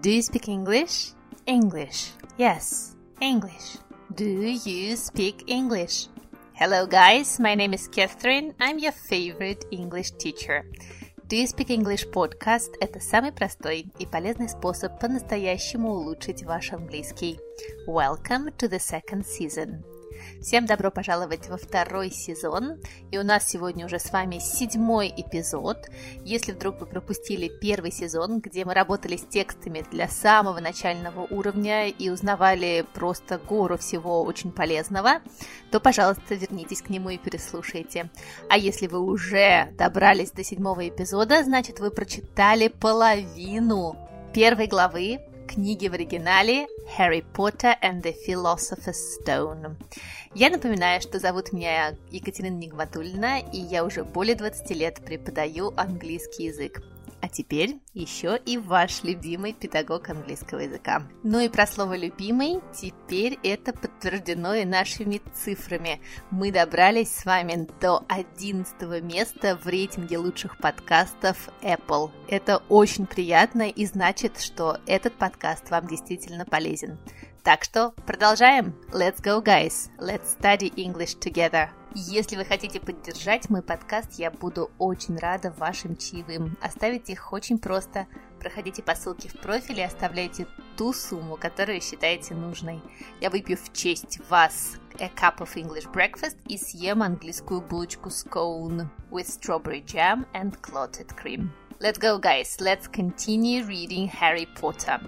Do you speak English? English. Yes, English. Do you speak English? Hello, guys. My name is Catherine. I'm your favorite English teacher. Do you speak English podcast – это самый простой и полезный способ по-настоящему улучшить ваш английский. Welcome to the second season. Всем добро пожаловать во второй сезон, и у нас сегодня уже с вами седьмой эпизод. Если вдруг вы пропустили первый сезон, где мы работали с текстами для самого начального уровня и узнавали просто гору всего очень полезного, то, пожалуйста, вернитесь к нему и переслушайте. А если вы уже добрались до седьмого эпизода, значит вы прочитали половину первой главы книги в оригинале «Harry Potter and the Philosopher's Stone». Я напоминаю, что зовут меня Екатерина Нигматульна, и я уже более 20 лет преподаю английский язык а теперь еще и ваш любимый педагог английского языка. Ну и про слово «любимый» теперь это подтверждено и нашими цифрами. Мы добрались с вами до 11 места в рейтинге лучших подкастов Apple. Это очень приятно и значит, что этот подкаст вам действительно полезен. Так что продолжаем. Let's go, guys. Let's study English together. Если вы хотите поддержать мой подкаст, я буду очень рада вашим чаевым. Оставить их очень просто. Проходите по ссылке в профиле и оставляйте ту сумму, которую считаете нужной. Я выпью в честь вас a cup of English breakfast и съем английскую булочку scone with strawberry jam and clotted cream. Let's go, guys. Let's continue reading Harry Potter.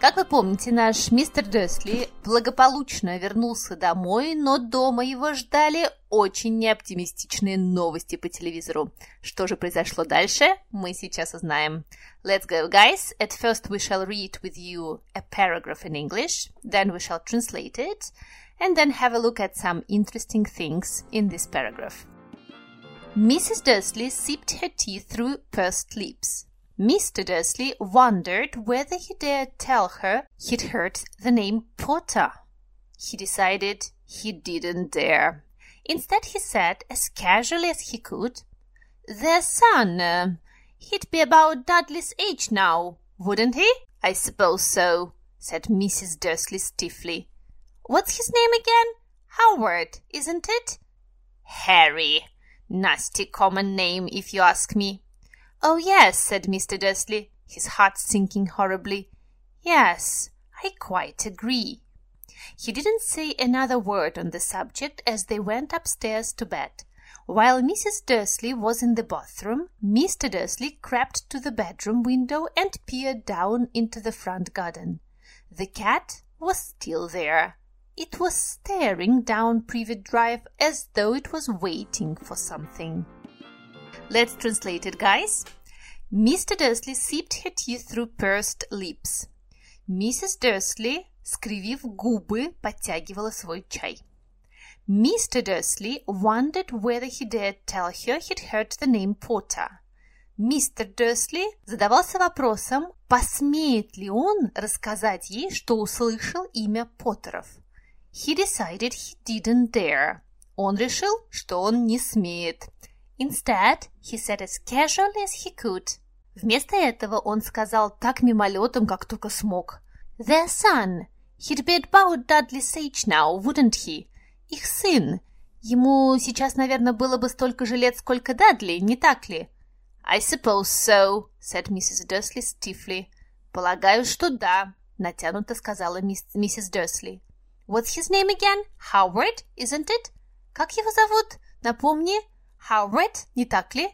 Как вы помните, наш мистер Дерсли благополучно вернулся домой, но дома его ждали очень неоптимистичные новости по телевизору. Что же произошло дальше, мы сейчас узнаем. Let's go, guys. At first we shall read with you a paragraph in English, then we shall translate it, and then have a look at some interesting things in this paragraph. Mrs. Dursley sipped her tea through pursed lips. Mr. Dursley wondered whether he dared tell her he'd heard the name Potter. He decided he didn't dare. Instead, he said, as casually as he could, Their son, uh, he'd be about Dudley's age now, wouldn't he? I suppose so, said Mrs. Dursley stiffly. What's his name again? Howard, isn't it? Harry, Nasty common name, if you ask me. Oh, yes, said Mr. Dursley, his heart sinking horribly. Yes, I quite agree. He didn't say another word on the subject as they went upstairs to bed. While Mrs. Dursley was in the bathroom, Mr. Dursley crept to the bedroom window and peered down into the front garden. The cat was still there. It was staring down Privet Drive as though it was waiting for something. Let's translate it, guys. Mr. Dursley sipped her tea through pursed lips. Mrs. Dursley, скривив губы, подтягивала свой чай. Mr. Dursley wondered whether he dared tell her he'd heard the name Potter. Мистер Дерсли задавался вопросом, посмеет ли он рассказать ей, что услышал имя Поттеров. He decided he didn't dare. Он решил, что он не смеет. Instead, he said as casually as he could. Вместо этого он сказал так мимолетом, как только смог. Their son. He'd be about Dudley's age now, wouldn't he? Их сын. Ему сейчас, наверное, было бы столько же лет, сколько Дадли, не так ли? I suppose so, said Mrs. Dursley stiffly. Полагаю, что да, натянуто сказала миссис Дерсли. What's his name again? Howard, isn't it? Как его зовут? Напомни. Howard, не так ли?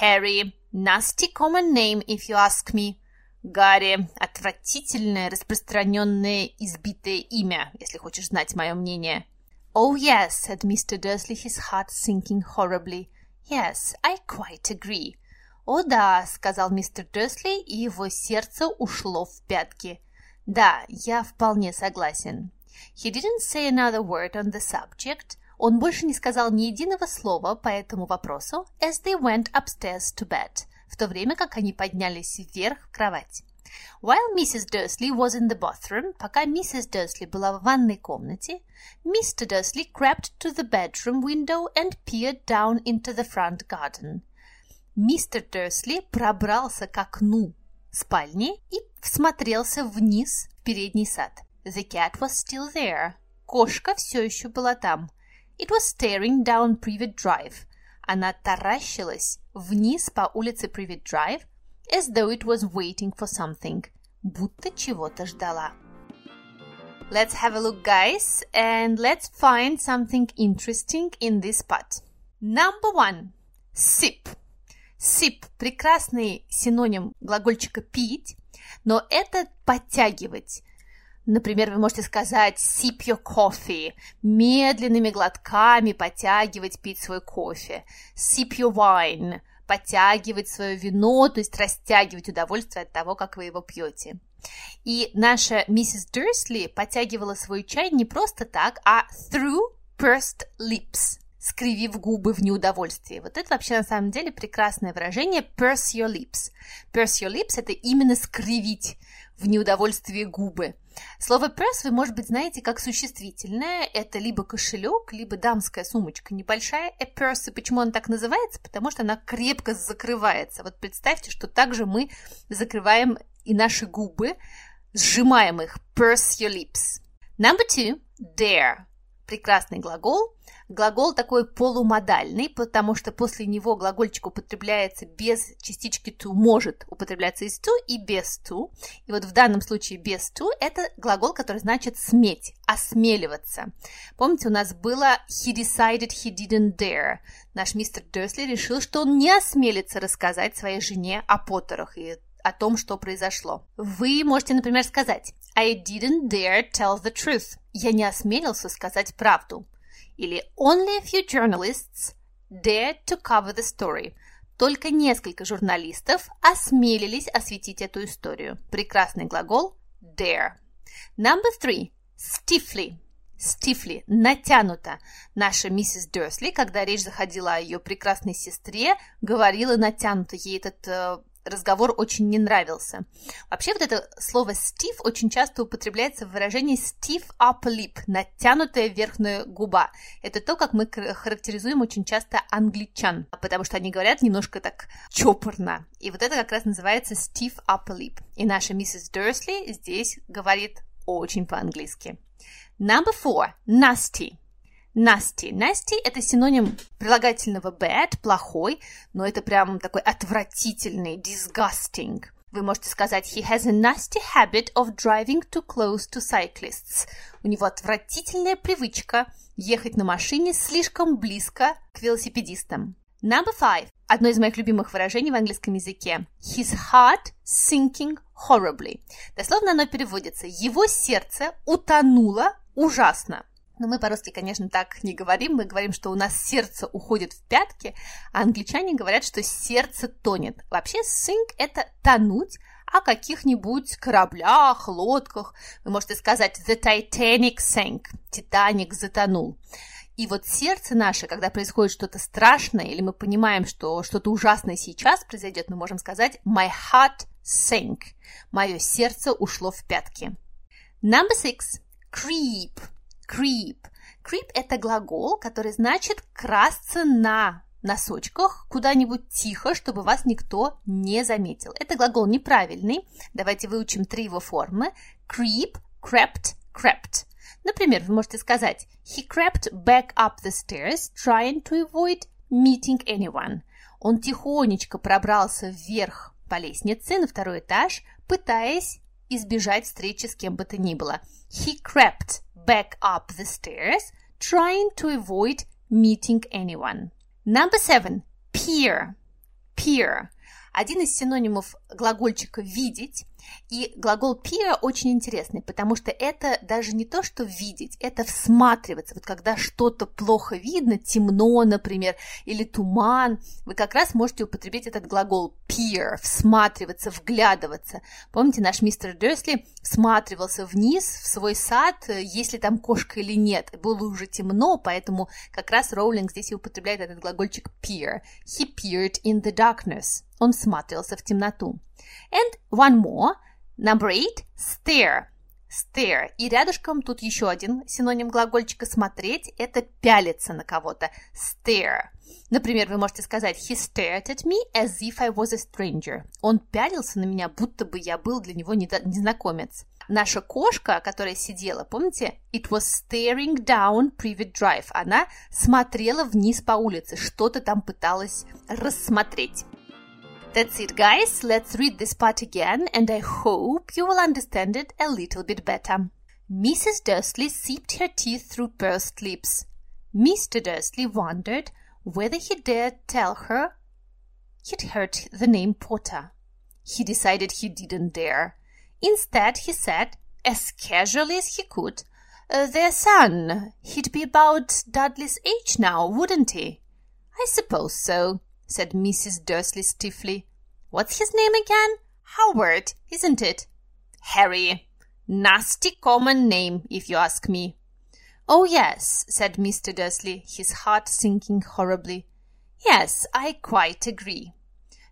Harry. Nasty common name, if you ask me. Гарри. Отвратительное, распространенное, избитое имя, если хочешь знать мое мнение. Oh, yes, said Mr. Dursley, his heart sinking horribly. Yes, I quite agree. О да, сказал мистер Дерсли, и его сердце ушло в пятки. Да, я вполне согласен. He didn't say another word on the subject. Он больше не сказал ни единого слова по этому вопросу as they went upstairs to bed, в то время как они поднялись вверх в кровать. While Mrs. Dursley was in the bathroom, пока миссис Дерсли была в ванной комнате, Mr. Dursley crept to the bedroom window and peered down into the front garden. Мистер Дерсли пробрался к окну спальни и всмотрелся вниз в передний сад. The cat was still there. Кошка все еще была там. It was staring down Privet Drive. Она таращилась вниз по улице Privet Drive, as though it was waiting for something, будто чего-то ждала. Let's have a look, guys, and let's find something interesting in this part. Number one. Sip. Sip – прекрасный синоним глагольчика пить, но это подтягивать. Например, вы можете сказать sip your coffee, медленными глотками подтягивать, пить свой кофе. Sip your wine, подтягивать свое вино, то есть растягивать удовольствие от того, как вы его пьете. И наша миссис Дерсли подтягивала свой чай не просто так, а through pursed lips, скривив губы в неудовольствии. Вот это вообще на самом деле прекрасное выражение purse your lips. Purse your lips – это именно скривить в неудовольствии губы. Слово purse вы, может быть, знаете как существительное. Это либо кошелек, либо дамская сумочка небольшая. A purse. И почему она так называется? Потому что она крепко закрывается. Вот представьте, что также мы закрываем и наши губы, сжимаем их. Purse your lips. Number two. Dare. Прекрасный глагол. Глагол такой полумодальный, потому что после него глагольчик употребляется без частички to, может употребляться из to и без to. И вот в данном случае без to это глагол, который значит сметь, осмеливаться. Помните, у нас было he decided he didn't dare. Наш мистер Дерсли решил, что он не осмелится рассказать своей жене о Поттерах и о том, что произошло. Вы можете, например, сказать I didn't dare tell the truth. Я не осмелился сказать правду. Или Only a few journalists dared to cover the story. Только несколько журналистов осмелились осветить эту историю. Прекрасный глагол dare. Number three. Stiffly. Stiffly, натянуто. Наша миссис Дерсли, когда речь заходила о ее прекрасной сестре, говорила натянуто. Ей этот э, разговор очень не нравился. Вообще вот это слово stiff очень часто употребляется в выражении stiff upper lip, натянутая верхняя губа. Это то, как мы характеризуем очень часто англичан, потому что они говорят немножко так чопорно. И вот это как раз называется stiff upper lip. И наша миссис Дерсли здесь говорит очень по-английски. Number four. Nasty. Nasty. Nasty – это синоним прилагательного bad, плохой, но это прям такой отвратительный, disgusting. Вы можете сказать he has a nasty habit of driving too close to cyclists. У него отвратительная привычка ехать на машине слишком близко к велосипедистам. Number five. Одно из моих любимых выражений в английском языке. His heart sinking horribly. Дословно оно переводится. Его сердце утонуло ужасно. Но мы по-русски, конечно, так не говорим. Мы говорим, что у нас сердце уходит в пятки, а англичане говорят, что сердце тонет. Вообще, sink – это тонуть, о каких-нибудь кораблях, лодках. Вы можете сказать «The Titanic sank» – «Титаник затонул». И вот сердце наше, когда происходит что-то страшное, или мы понимаем, что что-то ужасное сейчас произойдет, мы можем сказать «My heart sank» – «Мое сердце ушло в пятки». Number six – creep – creep. Creep – это глагол, который значит красться на носочках куда-нибудь тихо, чтобы вас никто не заметил. Это глагол неправильный. Давайте выучим три его формы. Creep, crept, crept. Например, вы можете сказать He crept back up the stairs, trying to avoid meeting anyone. Он тихонечко пробрался вверх по лестнице на второй этаж, пытаясь избежать встречи с кем бы то ни было. He crept back up the stairs, trying to avoid meeting anyone. Number seven. Peer. Peer. Один из синонимов глагольчика «видеть» И глагол peer очень интересный, потому что это даже не то, что видеть, это всматриваться. Вот когда что-то плохо видно, темно, например, или туман, вы как раз можете употребить этот глагол peer, всматриваться, вглядываться. Помните, наш мистер Дерсли всматривался вниз в свой сад, есть ли там кошка или нет. Было уже темно, поэтому как раз Роулинг здесь и употребляет этот глагольчик peer. He peered in the darkness. Он всматривался в темноту. And one more. Number eight, stare. Stare. И рядышком тут еще один синоним глагольчика смотреть – это пялиться на кого-то. Stare. Например, вы можете сказать He stared at me as if I was a stranger. Он пялился на меня, будто бы я был для него незнакомец. Наша кошка, которая сидела, помните? It was staring down Privet Drive. Она смотрела вниз по улице, что-то там пыталась рассмотреть. That's it, guys. Let's read this part again, and I hope you will understand it a little bit better. Mrs. Dursley sipped her tea through pursed lips. Mr. Dursley wondered whether he dared tell her he'd heard the name Potter. He decided he didn't dare. Instead, he said, as casually as he could, uh, their son. He'd be about Dudley's age now, wouldn't he? I suppose so, said Mrs. Dursley stiffly. What's his name again? Howard, isn't it? Harry. Nasty common name, if you ask me. Oh, yes, said Mr. Dursley, his heart sinking horribly. Yes, I quite agree.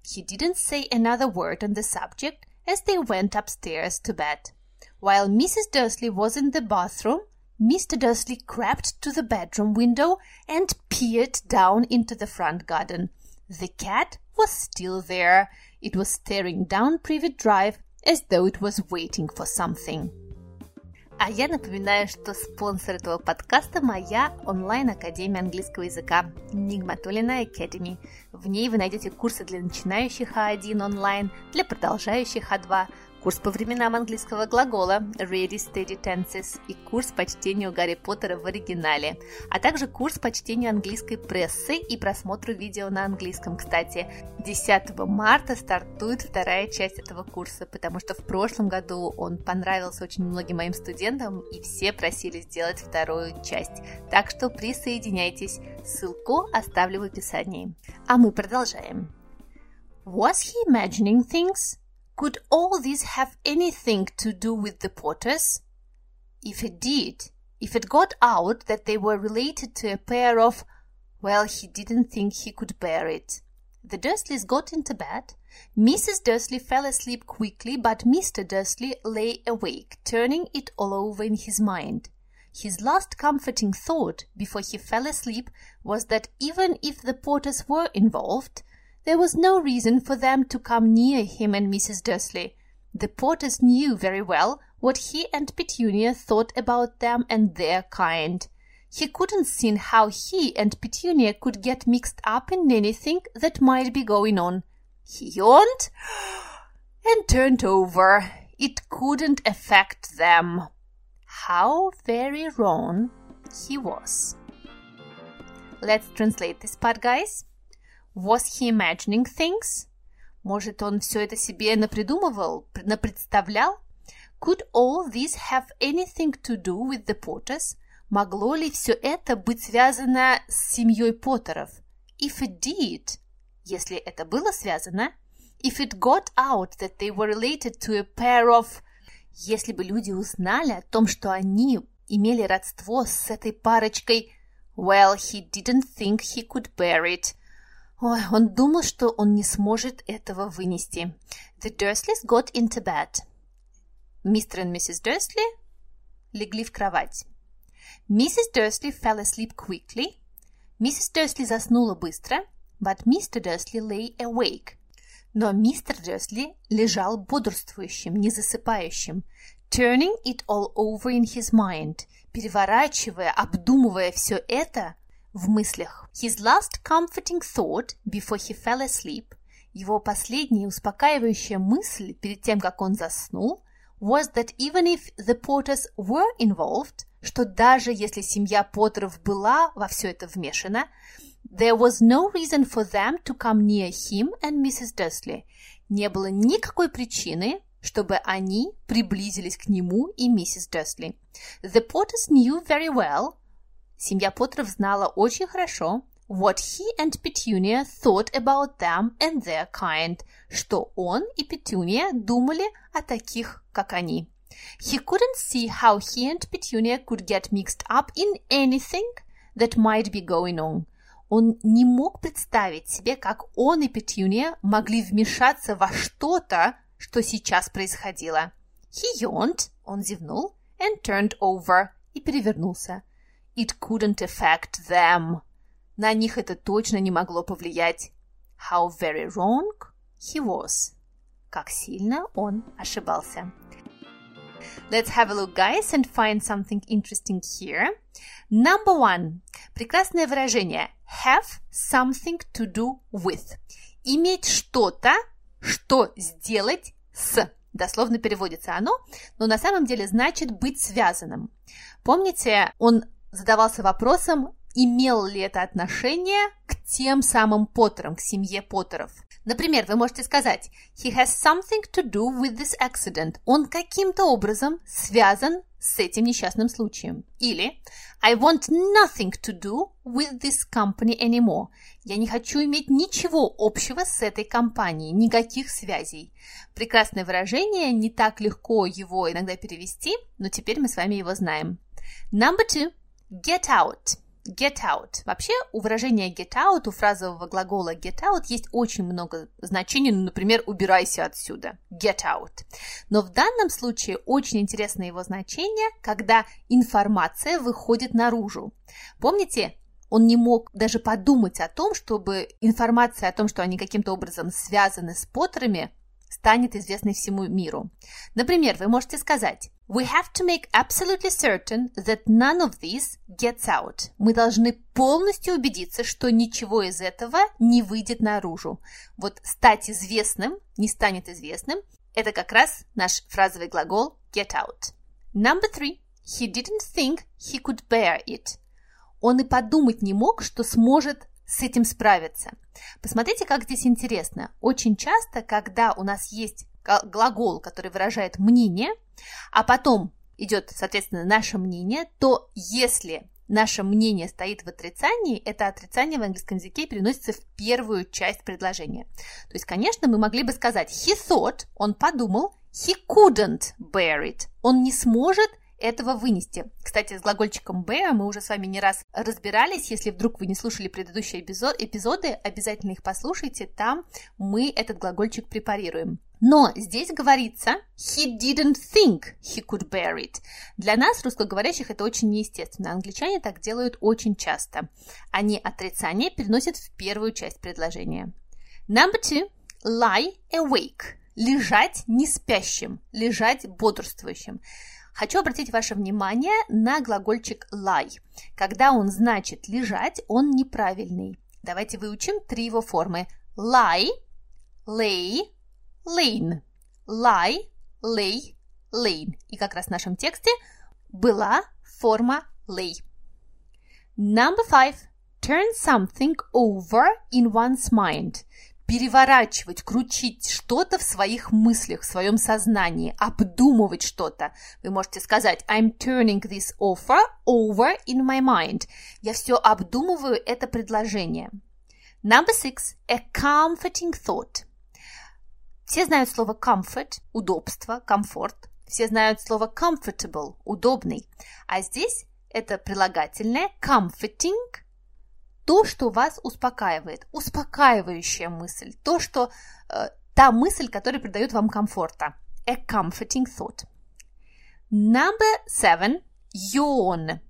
He didn't say another word on the subject as they went upstairs to bed. While Mrs. Dursley was in the bathroom, Mr. Dursley crept to the bedroom window and peered down into the front garden. The cat was still there. It was staring down Privet Drive as though it was waiting for something. А я напоминаю, что спонсор этого подкаста – моя онлайн-академия английского языка Nigmatulina Academy. В ней вы найдете курсы для начинающих А1 онлайн, для продолжающих А2, курс по временам английского глагола Ready Steady Tenses и курс по чтению Гарри Поттера в оригинале, а также курс по чтению английской прессы и просмотру видео на английском. Кстати, 10 марта стартует вторая часть этого курса, потому что в прошлом году он понравился очень многим моим студентам, и все просили сделать вторую часть. Так что присоединяйтесь. Ссылку оставлю в описании. А мы продолжаем. Was he imagining things? Could all this have anything to do with the Potters? If it did, if it got out that they were related to a pair of, well, he didn't think he could bear it. The Dursleys got into bed. Mrs. Dursley fell asleep quickly, but Mr. Dursley lay awake, turning it all over in his mind. His last comforting thought before he fell asleep was that even if the Potters were involved, there was no reason for them to come near him and Mrs. Dursley. The Potters knew very well what he and Petunia thought about them and their kind. He couldn't see how he and Petunia could get mixed up in anything that might be going on. He yawned and turned over. It couldn't affect them. How very wrong he was. Let's translate this part, guys. Was he imagining things? Может, он все это себе напридумывал, напредставлял? Could all this have anything to do with the Potters? Могло ли все это быть связано с семьей Поттеров? If it did, если это было связано, if it got out that they were related to a pair of... Если бы люди узнали о том, что они имели родство с этой парочкой, well, he didn't think he could bear it – Ой, он думал, что он не сможет этого вынести. The Dursleys got into bed. Мистер и миссис Дерсли легли в кровать. Mrs. Dursley fell asleep quickly. Миссис Дерсли заснула быстро, but Mr. Dursley lay awake. Но мистер Дерсли лежал бодрствующим, не засыпающим, turning it all over in his mind, переворачивая, обдумывая все это в мыслях. His last comforting thought before he fell asleep, его последняя успокаивающая мысль перед тем, как он заснул, was that even if the Potters were involved, что даже если семья Поттеров была во все это вмешана, there was no reason for them to come near him and Mrs. Dursley. Не было никакой причины, чтобы они приблизились к нему и миссис Дерсли. The Potters knew very well Семья Поттеров знала очень хорошо what he and Petunia thought about them and their kind, что он и Петюния думали о таких, как они. He couldn't see how he and Petunia could get mixed up in anything that might be going on. Он не мог представить себе, как он и Петюния могли вмешаться во что-то, что сейчас происходило. He yawned, он зевнул, and turned over, и перевернулся. It couldn't affect them. На них это точно не могло повлиять. How very wrong he was. Как сильно он ошибался. Let's have a look, guys, and find something interesting here. Number one. Прекрасное выражение. Have something to do with. Иметь что-то, что сделать с. Дословно переводится оно, но на самом деле значит быть связанным. Помните, он задавался вопросом, имел ли это отношение к тем самым Поттерам, к семье Поттеров. Например, вы можете сказать «He has something to do with this accident». Он каким-то образом связан с этим несчастным случаем. Или I want nothing to do with this company anymore. Я не хочу иметь ничего общего с этой компанией, никаких связей. Прекрасное выражение, не так легко его иногда перевести, но теперь мы с вами его знаем. Number two. Get out. Get out. Вообще у выражения get out, у фразового глагола get out есть очень много значений, ну, например, убирайся отсюда. Get out. Но в данном случае очень интересно его значение, когда информация выходит наружу. Помните, он не мог даже подумать о том, чтобы информация о том, что они каким-то образом связаны с Поттерами, станет известной всему миру. Например, вы можете сказать We have to make absolutely certain that none of this gets out. Мы должны полностью убедиться, что ничего из этого не выйдет наружу. Вот стать известным, не станет известным, это как раз наш фразовый глагол get out. Number three. He didn't think he could bear it. Он и подумать не мог, что сможет с этим справиться. Посмотрите, как здесь интересно. Очень часто, когда у нас есть глагол, который выражает мнение, а потом идет, соответственно, наше мнение, то если наше мнение стоит в отрицании, это отрицание в английском языке переносится в первую часть предложения. То есть, конечно, мы могли бы сказать he thought, он подумал, he couldn't bear it, он не сможет этого вынести. Кстати, с глагольчиком bear мы уже с вами не раз разбирались. Если вдруг вы не слушали предыдущие эпизод, эпизоды, обязательно их послушайте. Там мы этот глагольчик препарируем. Но здесь говорится he didn't think he could bear it. Для нас, русскоговорящих, это очень неестественно. Англичане так делают очень часто. Они отрицание переносят в первую часть предложения. Number two. Lie awake. Лежать не спящим, лежать бодрствующим. Хочу обратить ваше внимание на глагольчик lie. Когда он значит лежать, он неправильный. Давайте выучим три его формы. Lie, lay, lean. Lie, lay, lean. И как раз в нашем тексте была форма lay. Number five. Turn something over in one's mind переворачивать, крутить что-то в своих мыслях, в своем сознании, обдумывать что-то. Вы можете сказать I'm turning this offer over in my mind. Я все обдумываю это предложение. Number six. A comforting thought. Все знают слово comfort, удобство, комфорт. Все знают слово comfortable, удобный. А здесь это прилагательное comforting – то, что вас успокаивает, успокаивающая мысль, то, что э, та мысль, которая придает вам комфорта. A comforting thought. Number seven. Yawn.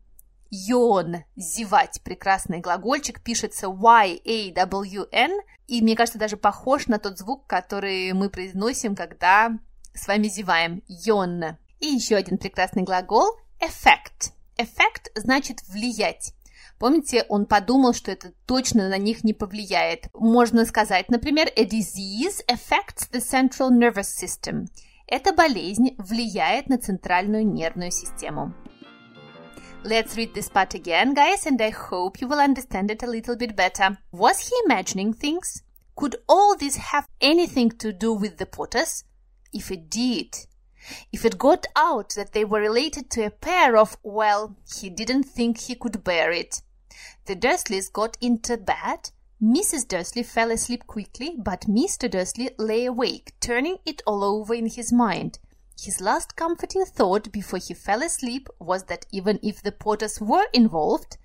Yawn. Зевать. Прекрасный глагольчик. Пишется Y-A-W-N. И мне кажется, даже похож на тот звук, который мы произносим, когда с вами зеваем. Yawn. И еще один прекрасный глагол. Effect. Effect значит влиять. Помните, он подумал, что это точно на них не повлияет. Можно сказать, например, a disease affects the central nervous system. Эта болезнь влияет на центральную нервную систему. Let's read this part again, guys, and I hope you will understand it a little bit better. Was he imagining things? Could all this have anything to do with the Potters? If it did, if it got out that they were related to a pair of, well, he didn't think he could bear it. The Dursleys got into bed. Mrs. Dursley fell asleep quickly, but Mr. Dursley lay awake, turning it all over in his mind. His last comforting thought before he fell asleep was that even if the Potters were involved,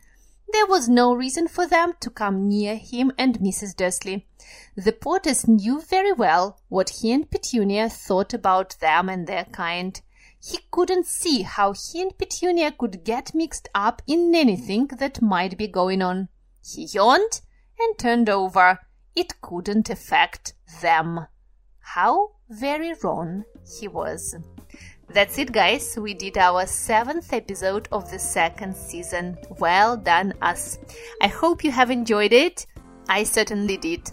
there was no reason for them to come near him and Mrs. Dursley. The Potters knew very well what he and Petunia thought about them and their kind. He couldn't see how he and Petunia could get mixed up in anything that might be going on. He yawned and turned over. It couldn't affect them. How very wrong he was. That's it, guys. We did our seventh episode of the second season. Well done, us. I hope you have enjoyed it. I certainly did.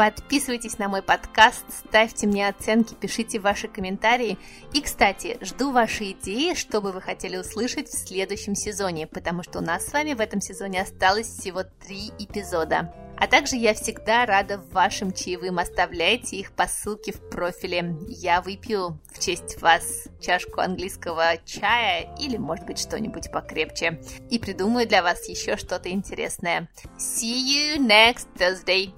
Подписывайтесь на мой подкаст, ставьте мне оценки, пишите ваши комментарии. И, кстати, жду ваши идеи, что бы вы хотели услышать в следующем сезоне, потому что у нас с вами в этом сезоне осталось всего три эпизода. А также я всегда рада вашим чаевым. Оставляйте их по ссылке в профиле. Я выпью в честь вас чашку английского чая или, может быть, что-нибудь покрепче. И придумаю для вас еще что-то интересное. See you next Thursday!